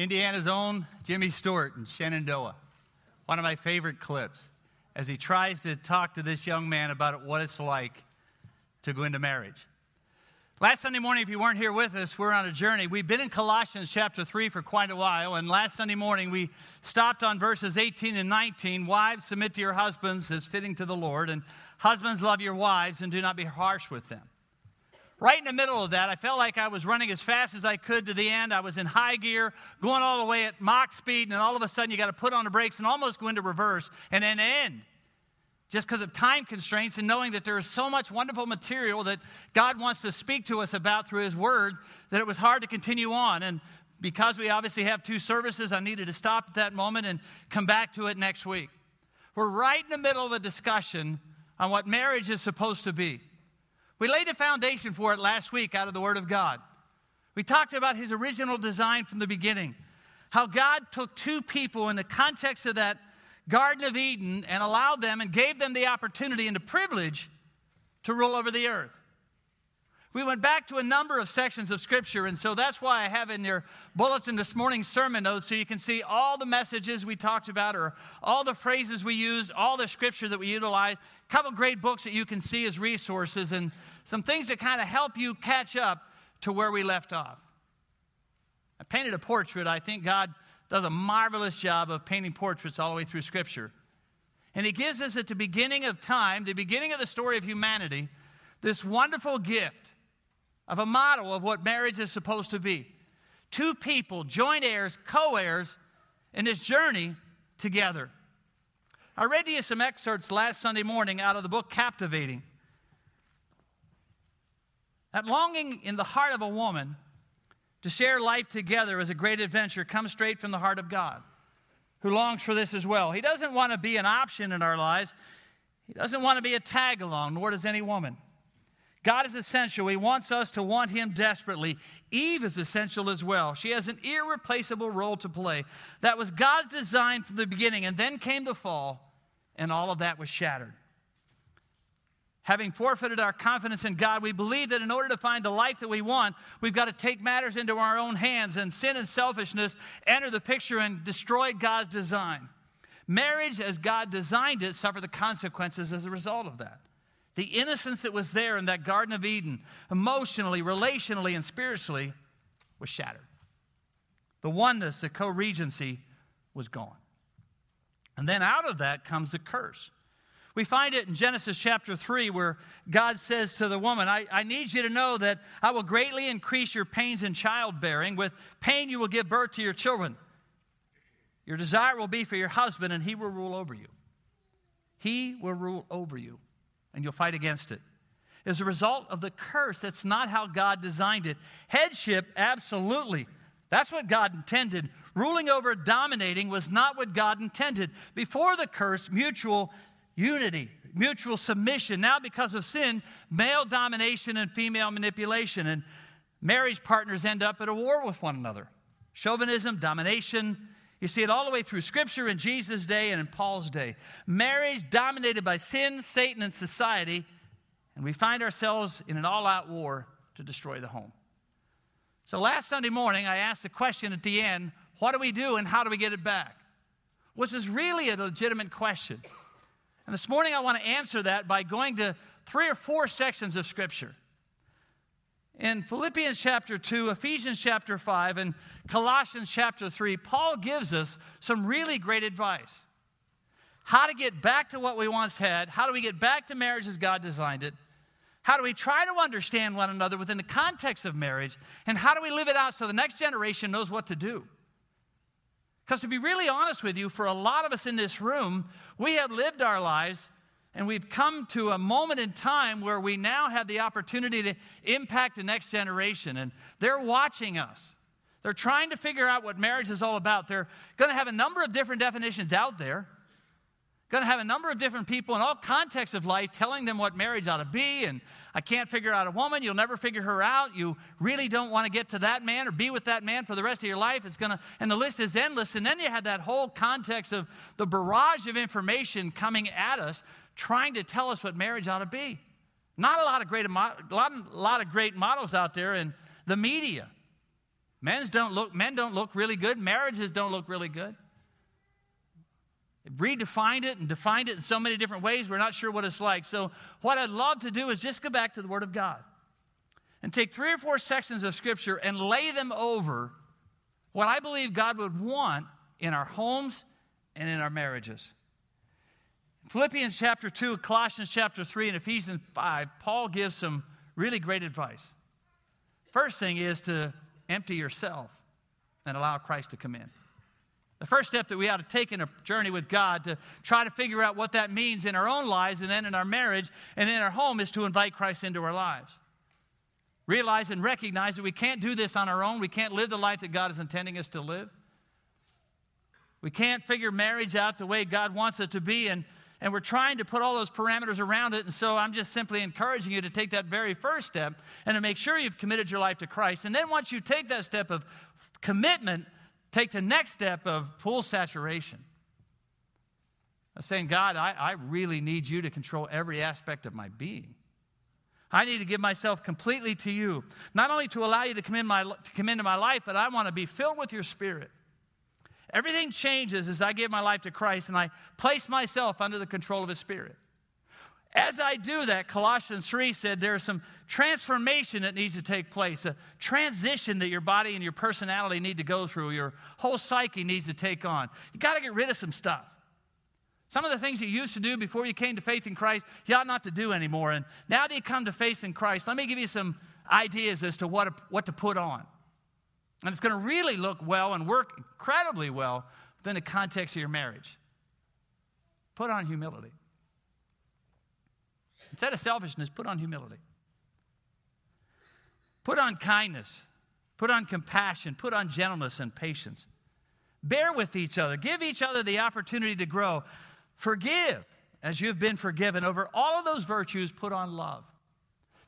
Indiana's own Jimmy Stewart in Shenandoah. One of my favorite clips as he tries to talk to this young man about what it's like to go into marriage. Last Sunday morning, if you weren't here with us, we're on a journey. We've been in Colossians chapter 3 for quite a while, and last Sunday morning we stopped on verses 18 and 19. Wives, submit to your husbands as fitting to the Lord, and husbands, love your wives and do not be harsh with them. Right in the middle of that, I felt like I was running as fast as I could to the end. I was in high gear, going all the way at Mach speed, and all of a sudden you got to put on the brakes and almost go into reverse and then end. Just because of time constraints and knowing that there is so much wonderful material that God wants to speak to us about through His Word that it was hard to continue on. And because we obviously have two services, I needed to stop at that moment and come back to it next week. We're right in the middle of a discussion on what marriage is supposed to be. We laid a foundation for it last week out of the Word of God. We talked about His original design from the beginning, how God took two people in the context of that Garden of Eden and allowed them and gave them the opportunity and the privilege to rule over the earth. We went back to a number of sections of Scripture, and so that's why I have in your bulletin this morning's sermon notes so you can see all the messages we talked about, or all the phrases we used, all the Scripture that we utilized, a couple great books that you can see as resources, and some things that kind of help you catch up to where we left off. I painted a portrait. I think God does a marvelous job of painting portraits all the way through Scripture. And He gives us at the beginning of time, the beginning of the story of humanity, this wonderful gift of a model of what marriage is supposed to be. Two people, joint heirs, co heirs, in this journey together. I read to you some excerpts last Sunday morning out of the book Captivating. That longing in the heart of a woman to share life together as a great adventure comes straight from the heart of God, who longs for this as well. He doesn't want to be an option in our lives, He doesn't want to be a tag along, nor does any woman. God is essential. He wants us to want Him desperately. Eve is essential as well. She has an irreplaceable role to play. That was God's design from the beginning, and then came the fall, and all of that was shattered. Having forfeited our confidence in God, we believe that in order to find the life that we want, we've got to take matters into our own hands, and sin and selfishness enter the picture and destroy God's design. Marriage, as God designed it, suffered the consequences as a result of that. The innocence that was there in that Garden of Eden, emotionally, relationally, and spiritually, was shattered. The oneness, the co regency, was gone. And then out of that comes the curse. We find it in Genesis chapter 3 where God says to the woman, I, I, need you to know that I will greatly increase your pains in childbearing. With pain, you will give birth to your children. Your desire will be for your husband, and he will rule over you. He will rule over you, and you'll fight against it. As a result of the curse, that's not how God designed it. Headship, absolutely. That's what God intended. Ruling over, dominating was not what God intended. Before the curse, mutual unity, mutual submission. Now, because of sin, male domination and female manipulation. And marriage partners end up at a war with one another. Chauvinism, domination. You see it all the way through Scripture in Jesus' day and in Paul's day. Marriage dominated by sin, Satan, and society. And we find ourselves in an all out war to destroy the home. So last Sunday morning, I asked the question at the end what do we do and how do we get it back? Which is really a legitimate question. And this morning I want to answer that by going to three or four sections of Scripture. In Philippians chapter 2, Ephesians chapter 5, and Colossians chapter 3, Paul gives us some really great advice. How to get back to what we once had, how do we get back to marriage as God designed it, how do we try to understand one another within the context of marriage, and how do we live it out so the next generation knows what to do. Because to be really honest with you, for a lot of us in this room, we have lived our lives and we've come to a moment in time where we now have the opportunity to impact the next generation. And they're watching us. They're trying to figure out what marriage is all about. They're going to have a number of different definitions out there. Going to have a number of different people in all contexts of life telling them what marriage ought to be. And I can't figure out a woman. You'll never figure her out. You really don't want to get to that man or be with that man for the rest of your life. It's going to, and the list is endless. And then you had that whole context of the barrage of information coming at us, trying to tell us what marriage ought to be. Not a lot of great, lot, lot of great models out there in the media. Men's don't look, men don't look really good. Marriages don't look really good. Redefined it and defined it in so many different ways, we're not sure what it's like. So, what I'd love to do is just go back to the Word of God and take three or four sections of Scripture and lay them over what I believe God would want in our homes and in our marriages. Philippians chapter 2, Colossians chapter 3, and Ephesians 5, Paul gives some really great advice. First thing is to empty yourself and allow Christ to come in. The first step that we ought to take in a journey with God to try to figure out what that means in our own lives and then in our marriage and in our home is to invite Christ into our lives. Realize and recognize that we can't do this on our own. We can't live the life that God is intending us to live. We can't figure marriage out the way God wants it to be, and, and we're trying to put all those parameters around it. And so I'm just simply encouraging you to take that very first step and to make sure you've committed your life to Christ. And then once you take that step of commitment, take the next step of full saturation. Saying, God, I, I really need you to control every aspect of my being. I need to give myself completely to you, not only to allow you to come, in my, to come into my life, but I want to be filled with your spirit. Everything changes as I give my life to Christ and I place myself under the control of His Spirit. As I do that, Colossians 3 said there's some transformation that needs to take place, a transition that your body and your personality need to go through, your whole psyche needs to take on. You got to get rid of some stuff. Some of the things you used to do before you came to faith in Christ, you ought not to do anymore. And now that you come to faith in Christ, let me give you some ideas as to what, what to put on. And it's going to really look well and work incredibly well within the context of your marriage. Put on humility. Instead of selfishness, put on humility. Put on kindness. Put on compassion. Put on gentleness and patience. Bear with each other. Give each other the opportunity to grow. Forgive as you've been forgiven. Over all of those virtues, put on love.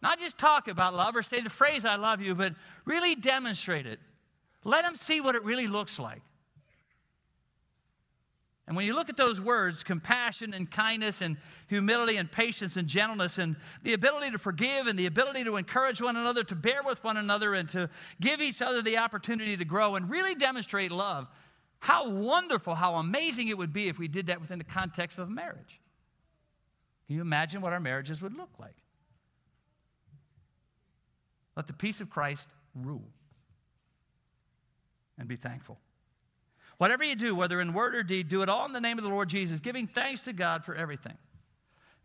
Not just talk about love or say the phrase, I love you, but really demonstrate it. Let them see what it really looks like. And when you look at those words, compassion and kindness and humility and patience and gentleness and the ability to forgive and the ability to encourage one another, to bear with one another and to give each other the opportunity to grow and really demonstrate love, how wonderful, how amazing it would be if we did that within the context of marriage. Can you imagine what our marriages would look like? Let the peace of Christ rule and be thankful. Whatever you do, whether in word or deed, do it all in the name of the Lord Jesus, giving thanks to God for everything.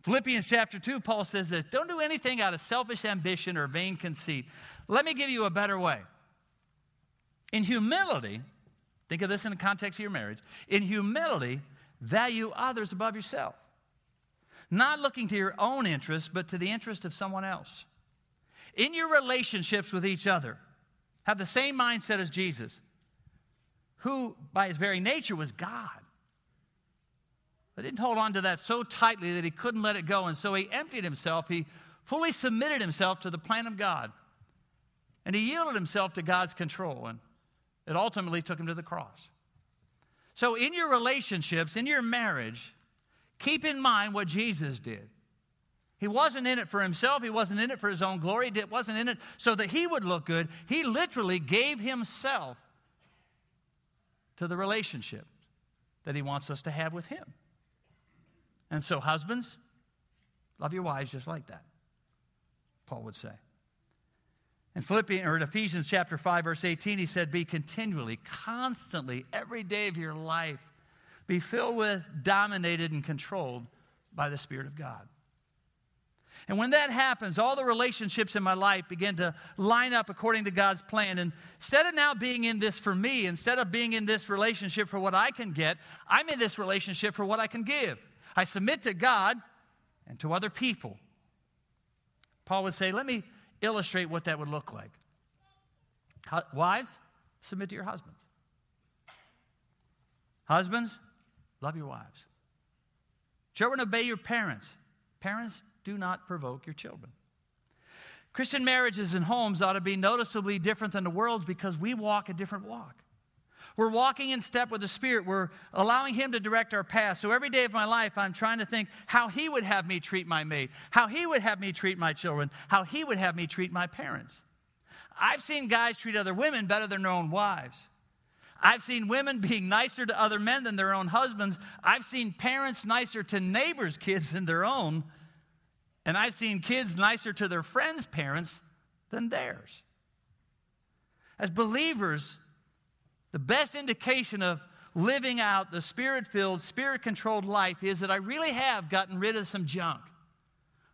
Philippians chapter 2, Paul says this Don't do anything out of selfish ambition or vain conceit. Let me give you a better way. In humility, think of this in the context of your marriage. In humility, value others above yourself. Not looking to your own interest, but to the interest of someone else. In your relationships with each other, have the same mindset as Jesus who by his very nature was God. But didn't hold on to that so tightly that he couldn't let it go. And so he emptied himself. He fully submitted himself to the plan of God. And he yielded himself to God's control. And it ultimately took him to the cross. So, in your relationships, in your marriage, keep in mind what Jesus did. He wasn't in it for himself. He wasn't in it for his own glory. He wasn't in it so that he would look good. He literally gave himself to the relationship that he wants us to have with him. And so, husbands, love your wives just like that, Paul would say. In Philippians or in Ephesians chapter 5, verse 18, he said, Be continually, constantly, every day of your life, be filled with, dominated, and controlled by the Spirit of God. And when that happens, all the relationships in my life begin to line up according to God's plan. And instead of now being in this for me, instead of being in this relationship for what I can get, I'm in this relationship for what I can give. I submit to God and to other people. Paul would say, let me illustrate what that would look like. Wives, submit to your husbands. Husbands, love your wives. Children, obey your parents. Parents, do not provoke your children. Christian marriages and homes ought to be noticeably different than the world's because we walk a different walk. We're walking in step with the Spirit. We're allowing Him to direct our path. So every day of my life, I'm trying to think how He would have me treat my mate, how He would have me treat my children, how He would have me treat my parents. I've seen guys treat other women better than their own wives. I've seen women being nicer to other men than their own husbands. I've seen parents nicer to neighbors' kids than their own. And I've seen kids nicer to their friends' parents than theirs. As believers, the best indication of living out the spirit filled, spirit controlled life is that I really have gotten rid of some junk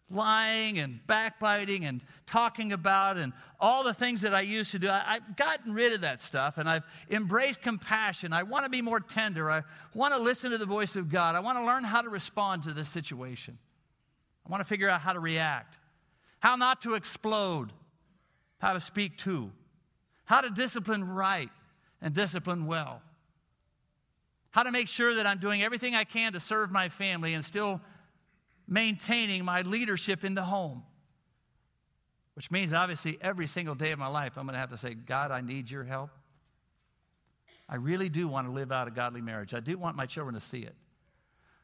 lying and backbiting and talking about and all the things that I used to do. I, have gotten rid of that stuff and I've embraced compassion. I want to be more tender. I want to listen to the voice of God. I want to learn how to respond to this situation. I want to figure out how to react, how not to explode, how to speak to, how to discipline right and discipline well, how to make sure that I'm doing everything I can to serve my family and still maintaining my leadership in the home. Which means, obviously, every single day of my life, I'm going to have to say, God, I need your help. I really do want to live out a godly marriage. I do want my children to see it.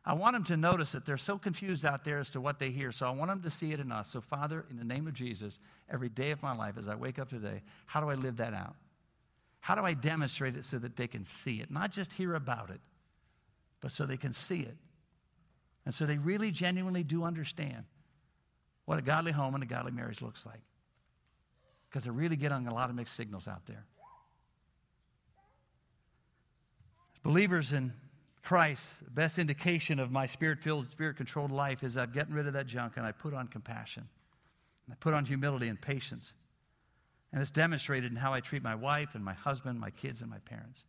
I want them to notice that they're so confused out there as to what they hear. So I want them to see it in us. So, Father, in the name of Jesus, every day of my life, as I wake up today, how do I live that out? How do I demonstrate it so that they can see it? Not just hear about it, but so they can see it and so they really genuinely do understand what a godly home and a godly marriage looks like. Because they're really getting a lot of mixed signals out there. As believers in Christ, the best indication of my spirit filled, spirit controlled life is I've gotten rid of that junk and I put on compassion. I put on humility and patience. And it's demonstrated in how I treat my wife and my husband, my kids, and my parents.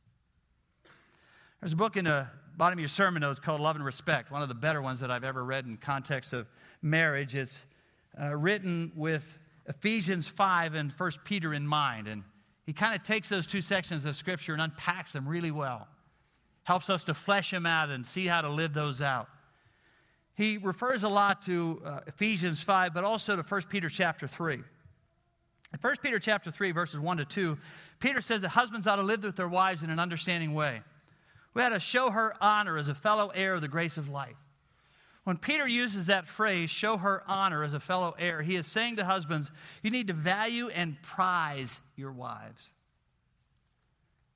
There's a book in the bottom of your sermon notes called Love and Respect, one of the better ones that I've ever read in context of marriage. It's uh, written with Ephesians 5 and 1 Peter in mind. And he kind of takes those two sections of Scripture and unpacks them really well. Helps us to flesh them out and see how to live those out. He refers a lot to uh, Ephesians 5, but also to 1 Peter chapter 3. In 1 Peter chapter 3, verses 1 to 2, Peter says that husbands ought to live with their wives in an understanding way. We had to show her honor as a fellow heir of the grace of life. When Peter uses that phrase, show her honor as a fellow heir, he is saying to husbands, you need to value and prize your wives.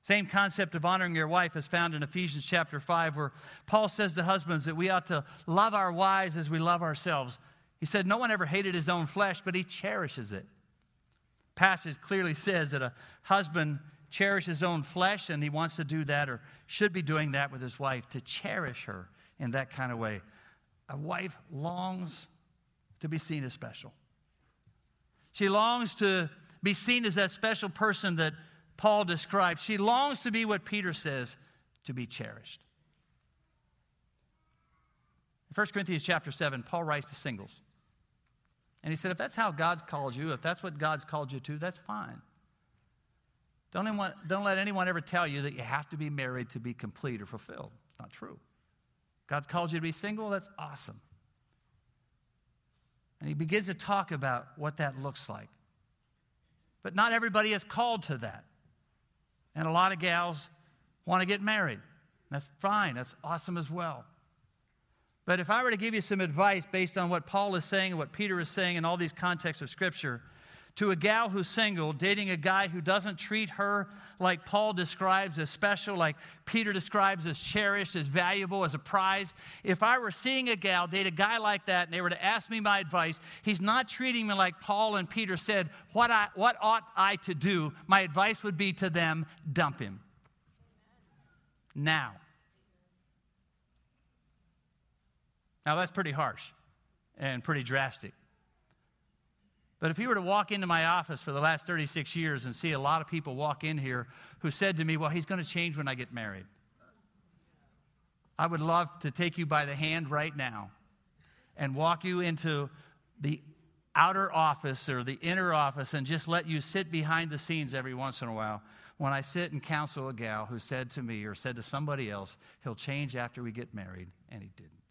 Same concept of honoring your wife is found in Ephesians chapter 5, where Paul says to husbands that we ought to love our wives as we love ourselves. He said, No one ever hated his own flesh, but he cherishes it. Passage clearly says that a husband cherishes his own flesh, and he wants to do that or should be doing that with his wife, to cherish her in that kind of way. A wife longs to be seen as special. She longs to be seen as that special person that Paul describes. She longs to be what Peter says to be cherished. In 1 Corinthians chapter 7, Paul writes to singles. And he said, if that's how God's called you, if that's what God's called you to, that's fine. Don't, anyone, don't let anyone ever tell you that you have to be married to be complete or fulfilled. It's not true. God's called you to be single, that's awesome. And he begins to talk about what that looks like. But not everybody is called to that. And a lot of gals want to get married. That's fine, that's awesome as well. But if I were to give you some advice based on what Paul is saying and what Peter is saying in all these contexts of Scripture, to a gal who's single, dating a guy who doesn't treat her like Paul describes as special, like Peter describes as cherished, as valuable, as a prize. If I were seeing a gal date a guy like that and they were to ask me my advice, he's not treating me like Paul and Peter said, what, I, what ought I to do? My advice would be to them dump him. Now. Now, that's pretty harsh and pretty drastic. But if you were to walk into my office for the last 36 years and see a lot of people walk in here who said to me, Well, he's going to change when I get married, I would love to take you by the hand right now and walk you into the outer office or the inner office and just let you sit behind the scenes every once in a while when I sit and counsel a gal who said to me or said to somebody else, he'll change after we get married, and he didn't.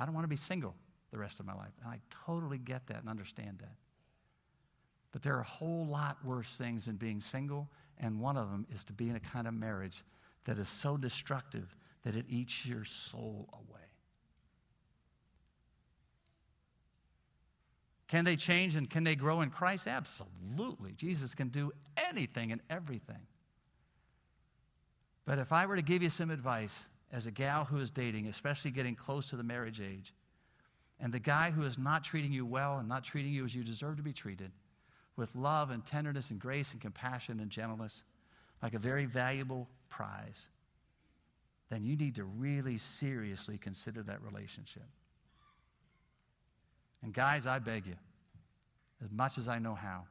I don't want to be single the rest of my life. And I totally get that and understand that. But there are a whole lot worse things than being single, and one of them is to be in a kind of marriage that is so destructive that it eats your soul away. Can they change and can they grow in Christ? Absolutely. Jesus can do anything and everything. But if I were to give you some advice as a gal who is dating, especially getting close to the marriage age, and the guy who is not treating you well and not treating you as you deserve to be treated, with love and tenderness and grace and compassion and gentleness, like a very valuable prize, then you need to really seriously consider that relationship. And guys, I beg you, as much as I know how,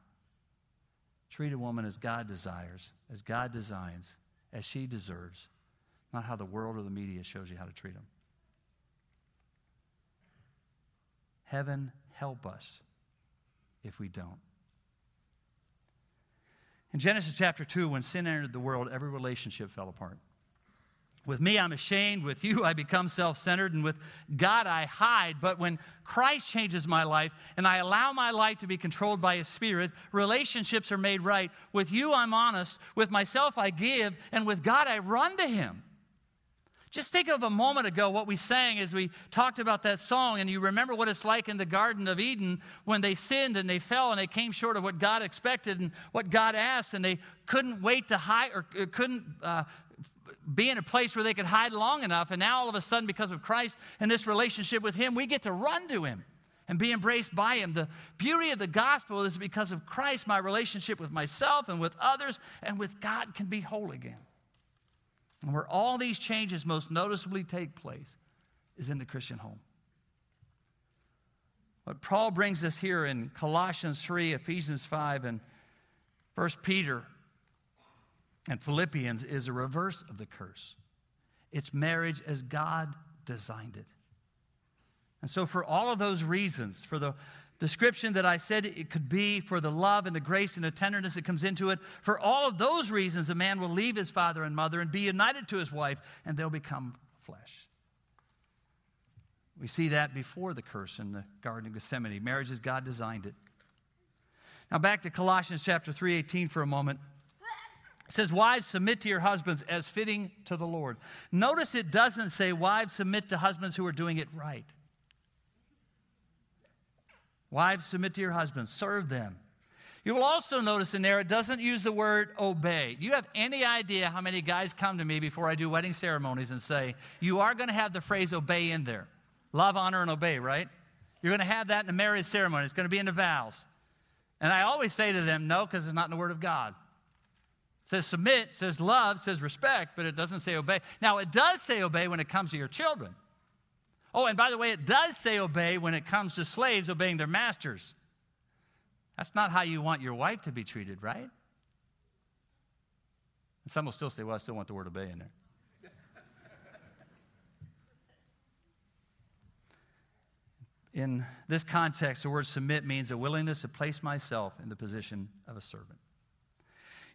treat a woman as God desires, as God designs, as she deserves, not how the world or the media shows you how to treat them. Heaven help us if we don't. In Genesis chapter 2, when sin entered the world, every relationship fell apart. With me, I'm ashamed. With you, I become self centered. And with God, I hide. But when Christ changes my life and I allow my life to be controlled by His Spirit, relationships are made right. With you, I'm honest. With myself, I give. And with God, I run to Him. Just think of a moment ago what we sang as we talked about that song, and you remember what it's like in the Garden of Eden when they sinned and they fell and they came short of what God expected and what God asked, and they couldn't wait to hide or uh, couldn't uh, be in a place where they could hide long enough. And now all of a sudden, because of Christ and this relationship with Him, we get to run to Him and be embraced by Him. The beauty of the gospel is because of Christ, my relationship with myself and with others and with God can be whole again. And where all these changes most noticeably take place is in the Christian home. What Paul brings us here in Colossians 3, Ephesians 5, and 1 Peter and Philippians is a reverse of the curse. It's marriage as God designed it. And so, for all of those reasons, for the description that I said it could be for the love and the grace and the tenderness that comes into it. For all of those reasons, a man will leave his father and mother and be united to his wife, and they'll become flesh. We see that before the curse in the Garden of Gethsemane. Marriage as God designed it. Now back to Colossians chapter 3:18 for a moment. It says, Wives, submit to your husbands as fitting to the Lord. Notice it doesn't say, Wives, submit to husbands who are doing it right. Wives, submit to your husbands, serve them. You will also notice in there it doesn't use the word obey. Do you have any idea how many guys come to me before I do wedding ceremonies and say, You are going to have the phrase obey in there? Love, honor, and obey, right? You're going to have that in the marriage ceremony. It's going to be in the vows. And I always say to them, No, because it's not in the Word of God. It says submit, says love, says respect, but it doesn't say obey. Now, it does say obey when it comes to your children. Oh, and by the way, it does say obey when it comes to slaves obeying their masters. That's not how you want your wife to be treated, right? And some will still say, well, I still want the word obey in there. in this context, the word submit means a willingness to place myself in the position of a servant.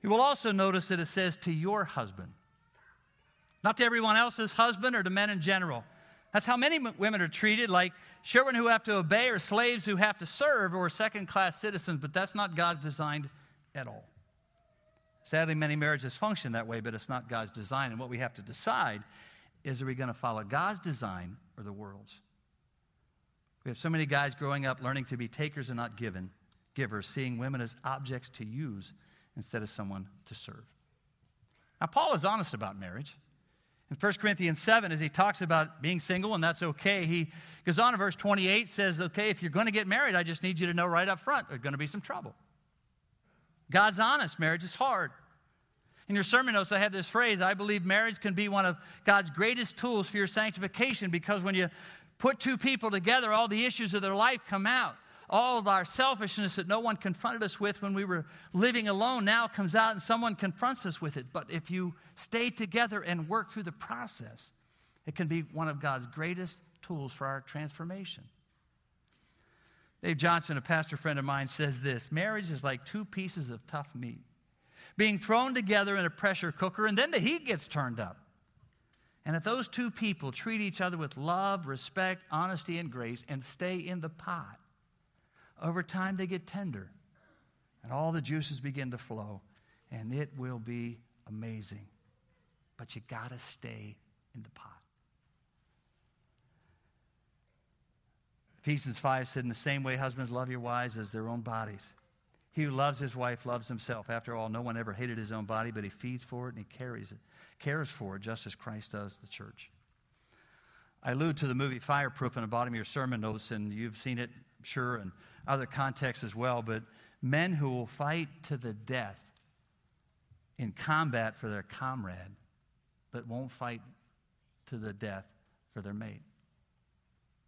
You will also notice that it says to your husband, not to everyone else's husband or to men in general. That's how many women are treated, like children who have to obey or slaves who have to serve or second class citizens, but that's not God's design at all. Sadly, many marriages function that way, but it's not God's design. And what we have to decide is are we going to follow God's design or the world's? We have so many guys growing up learning to be takers and not given, givers, seeing women as objects to use instead of someone to serve. Now, Paul is honest about marriage. In 1 Corinthians 7, as he talks about being single, and that's okay, he goes on in verse 28, says, Okay, if you're going to get married, I just need you to know right up front there's going to be some trouble. God's honest, marriage is hard. In your sermon notes, I have this phrase I believe marriage can be one of God's greatest tools for your sanctification because when you put two people together, all the issues of their life come out all of our selfishness that no one confronted us with when we were living alone now comes out and someone confronts us with it. But if you stay together and work through the process, it can be one of God's greatest tools for our transformation. Dave Johnson, a pastor friend of mine, says this marriage is like two pieces of tough meat being thrown together in a pressure cooker, and then the heat gets turned up. And if those two people treat each other with love, respect, honesty, and grace and stay in the pot, over time, they get tender, and all the juices begin to flow, and it will be amazing. But you got to stay in the pot. Ephesians 5 said, In the same way, husbands love your wives as their own bodies. He who loves his wife loves himself. After all, no one ever hated his own body, but he feeds for it and he carries it, cares for it, just as Christ does the church. I allude to the movie Fireproof in the bottom of your sermon notes, and you've seen it, sure, in other contexts as well. But men who will fight to the death in combat for their comrade, but won't fight to the death for their mate,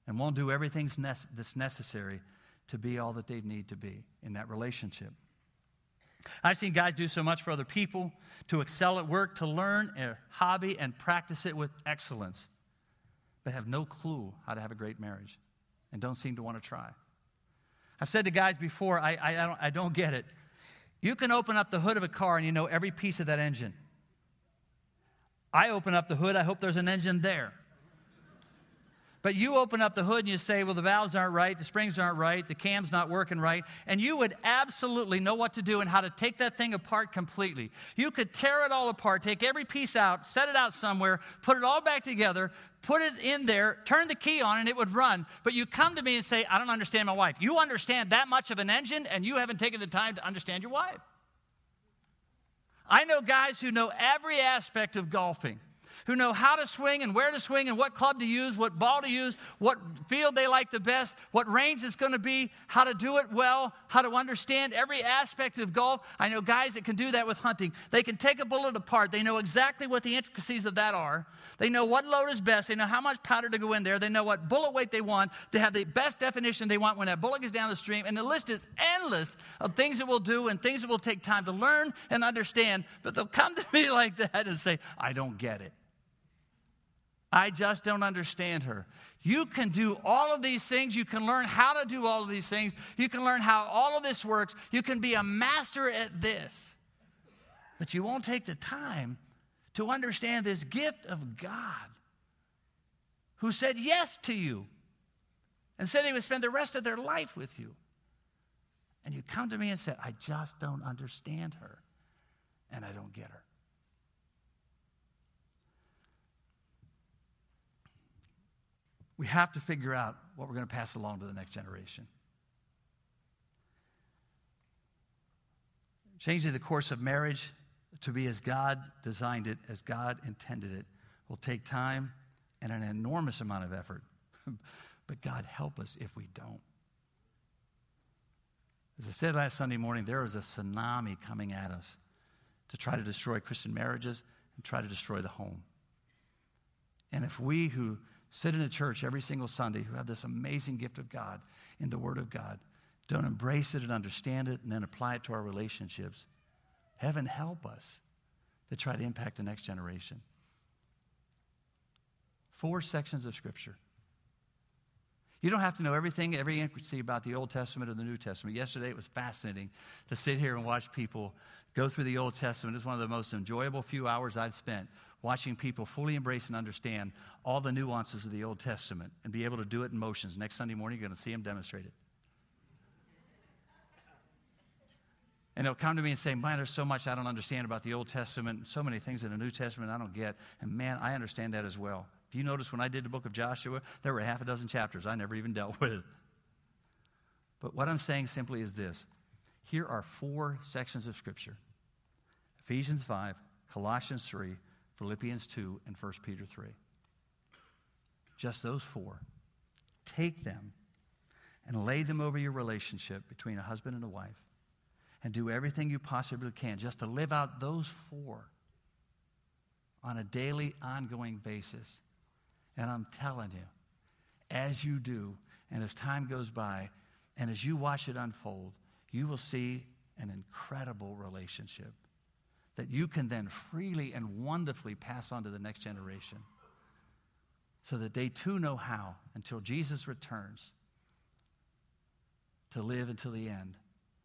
and won't do everything that's necessary to be all that they need to be in that relationship. I've seen guys do so much for other people, to excel at work, to learn a hobby and practice it with excellence, but have no clue how to have a great marriage and don't seem to want to try. I've said to guys before, I, I, I, don't, I don't get it. You can open up the hood of a car and you know every piece of that engine. I open up the hood, I hope there's an engine there. But you open up the hood and you say, well, the valves aren't right, the springs aren't right, the cam's not working right, and you would absolutely know what to do and how to take that thing apart completely. You could tear it all apart, take every piece out, set it out somewhere, put it all back together, put it in there, turn the key on, and it would run. But you come to me and say, I don't understand my wife. You understand that much of an engine, and you haven't taken the time to understand your wife. I know guys who know every aspect of golfing who know how to swing and where to swing and what club to use, what ball to use, what field they like the best, what range it's going to be, how to do it well, how to understand every aspect of golf. I know guys that can do that with hunting. They can take a bullet apart. They know exactly what the intricacies of that are. They know what load is best. They know how much powder to go in there. They know what bullet weight they want to have the best definition they want when that bullet goes down the stream. And the list is endless of things that we'll do and things that will take time to learn and understand. But they'll come to me like that and say, I don't get it. I just don't understand her. You can do all of these things. You can learn how to do all of these things. You can learn how all of this works. You can be a master at this. But you won't take the time to understand this gift of God who said yes to you and said he would spend the rest of their life with you. And you come to me and say, I just don't understand her and I don't get her. We have to figure out what we're going to pass along to the next generation. Changing the course of marriage to be as God designed it, as God intended it, will take time and an enormous amount of effort. but God help us if we don't. As I said last Sunday morning, there is a tsunami coming at us to try to destroy Christian marriages and try to destroy the home. And if we who sit in a church every single Sunday who have this amazing gift of God in the Word of God don't embrace it and understand it and then apply it to our relationships, heaven help us to try to impact the next generation. Four sections of Scripture. You don't have to know everything, every intricacy about the Old Testament or the New Testament. Yesterday it was fascinating to sit here and watch people go through the Old Testament. It's one of the most enjoyable few hours I've spent watching people fully embrace and understand all the nuances of the Old Testament and be able to do it in motions. Next Sunday morning, you're going to see them demonstrate it. And they'll come to me and say, Man, there's so much I don't understand about the Old Testament, so many things in the New Testament I don't get. And man, I understand that as well. If you notice, when I did the book of Joshua, there were half a dozen chapters I never even dealt with. But what I'm saying simply is this here are four sections of Scripture Ephesians 5, Colossians 3, Philippians 2, and 1 Peter 3. Just those four. Take them and lay them over your relationship between a husband and a wife and do everything you possibly can just to live out those four on a daily, ongoing basis. And I'm telling you, as you do, and as time goes by, and as you watch it unfold, you will see an incredible relationship that you can then freely and wonderfully pass on to the next generation so that they too know how, until Jesus returns, to live until the end,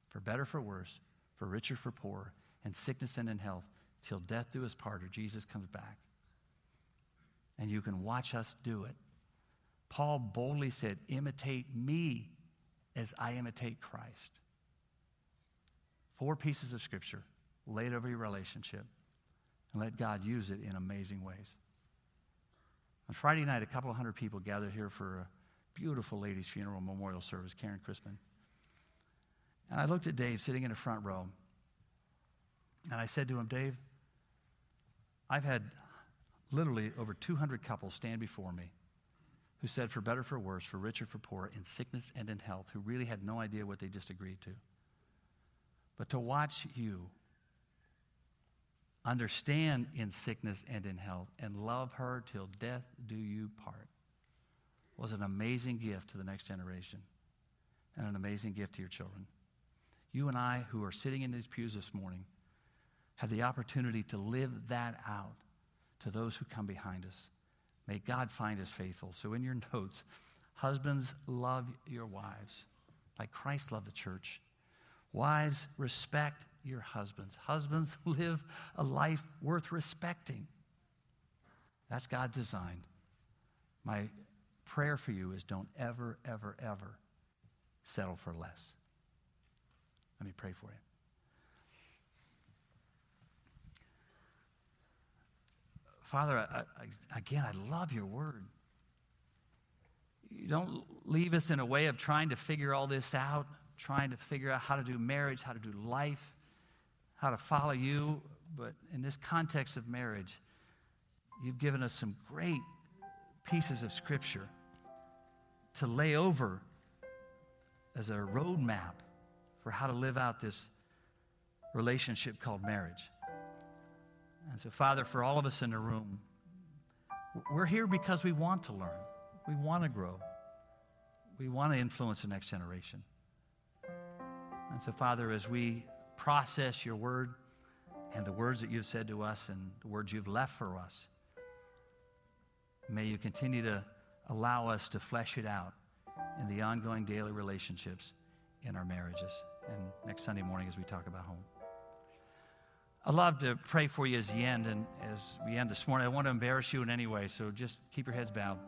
for better, for worse, for richer, for poor, in sickness and in health, till death do us part or Jesus comes back. And you can watch us do it. Paul boldly said, Imitate me as I imitate Christ. Four pieces of scripture lay it over your relationship, and let God use it in amazing ways. On Friday night, a couple of hundred people gathered here for a beautiful ladies' funeral memorial service, Karen Crispin. And I looked at Dave sitting in the front row. And I said to him, Dave, I've had literally over 200 couples stand before me who said, for better, for worse, for richer, for poorer, in sickness and in health, who really had no idea what they just agreed to. But to watch you understand in sickness and in health and love her till death do you part was an amazing gift to the next generation and an amazing gift to your children. You and I, who are sitting in these pews this morning, have the opportunity to live that out to those who come behind us. May God find us faithful. So, in your notes, husbands, love your wives like Christ loved the church. Wives, respect your husbands. Husbands, live a life worth respecting. That's God's design. My prayer for you is don't ever, ever, ever settle for less. Let me pray for you. Father, I, I, again, I love your word. You don't leave us in a way of trying to figure all this out, trying to figure out how to do marriage, how to do life, how to follow you. But in this context of marriage, you've given us some great pieces of scripture to lay over as a roadmap for how to live out this relationship called marriage. And so, Father, for all of us in the room, we're here because we want to learn, we want to grow, we want to influence the next generation. And so, Father, as we process your word and the words that you've said to us and the words you've left for us, may you continue to allow us to flesh it out in the ongoing daily relationships in our marriages. And next Sunday morning, as we talk about home. I'd love to pray for you as the end. And as we end this morning, I want to embarrass you in any way, so just keep your heads bowed.